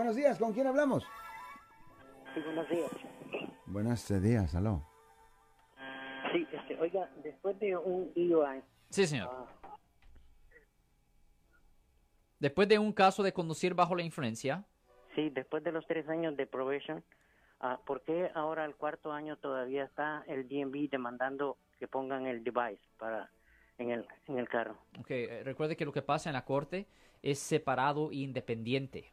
Buenos días, ¿con quién hablamos? Sí, buenos días. Buenos días, aló. Sí, este, oiga, después de un DUI, Sí, señor. ah, Después de un caso de conducir bajo la influencia, sí, después de los tres años de probation, ah, ¿por qué ahora al cuarto año todavía está el DMV demandando que pongan el device para en el en el carro? ok, eh, recuerde que lo que pasa en la corte es separado e independiente.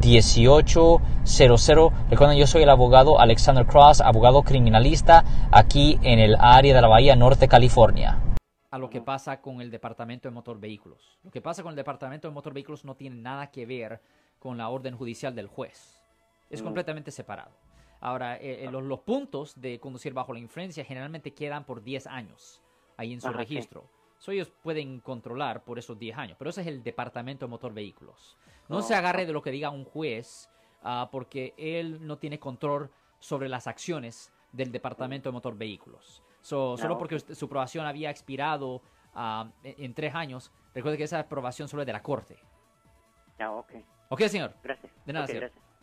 1-800-530-1800. Recuerden, yo soy el abogado Alexander Cross, abogado criminalista aquí en el área de la Bahía Norte, California. a lo que pasa con el Departamento de Motor Vehículos. Lo que pasa con el Departamento de Motor Vehículos no tiene nada que ver con la orden judicial del juez. Es completamente separado. Ahora, eh, eh, los, los puntos de conducir bajo la influencia generalmente quedan por 10 años ahí en su Ajá, sí. So, ellos pueden controlar por esos 10 años, pero ese es el Departamento de Motor Vehículos. No se agarre de lo que diga un juez, ah, porque él no tiene control sobre las acciones del Departamento de Motor Vehículos. So, solo Ah, porque su aprobación había expirado ah, en, tres años, recuerde que esa aprobación solo es de la Corte. Ah, ok. ¿Ok, señor? Gracias. De nada, señor. gracias.